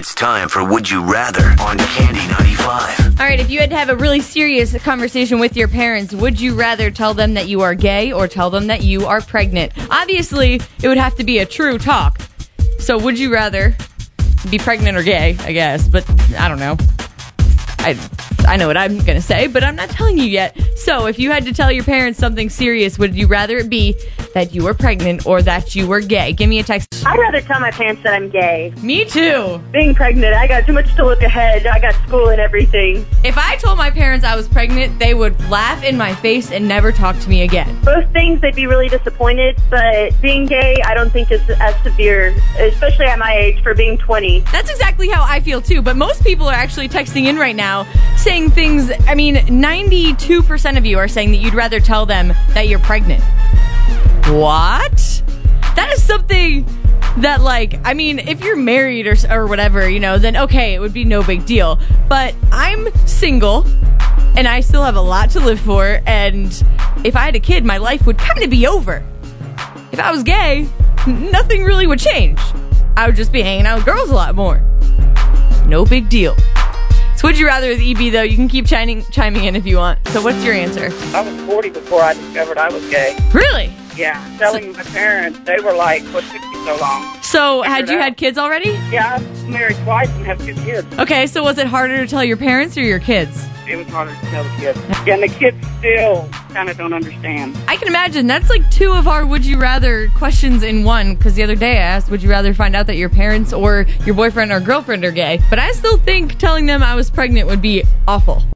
It's time for Would You Rather on Candy 95. All right, if you had to have a really serious conversation with your parents, would you rather tell them that you are gay or tell them that you are pregnant? Obviously, it would have to be a true talk. So, would you rather be pregnant or gay? I guess, but I don't know. I I know what I'm going to say, but I'm not telling you yet. So, if you had to tell your parents something serious, would you rather it be that you were pregnant or that you were gay? Give me a text. I'd rather tell my parents that I'm gay. Me too. Being pregnant, I got too much to look ahead. I got school and everything. If I told my parents I was pregnant, they would laugh in my face and never talk to me again. Both things, they'd be really disappointed, but being gay, I don't think is as severe, especially at my age for being 20. That's exactly how I feel too, but most people are actually texting in right now saying things. I mean, 92% of you are saying that you'd rather tell them that you're pregnant. What? That is something that, like, I mean, if you're married or, or whatever, you know, then okay, it would be no big deal. But I'm single and I still have a lot to live for, and if I had a kid, my life would kind of be over. If I was gay, nothing really would change. I would just be hanging out with girls a lot more. No big deal. So, would you rather with EB though? You can keep chiming, chiming in if you want. So, what's your answer? I was 40 before I discovered I was gay. Really? Yeah. Telling my parents, they were like, what took you so long? So, had you out. had kids already? Yeah, I'm married twice and have two kids. Okay, so was it harder to tell your parents or your kids? It was harder to tell the kids. And the kids still kind of don't understand. I can imagine that's like two of our would you rather questions in one. Because the other day I asked, would you rather find out that your parents or your boyfriend or girlfriend are gay? But I still think telling them I was pregnant would be awful.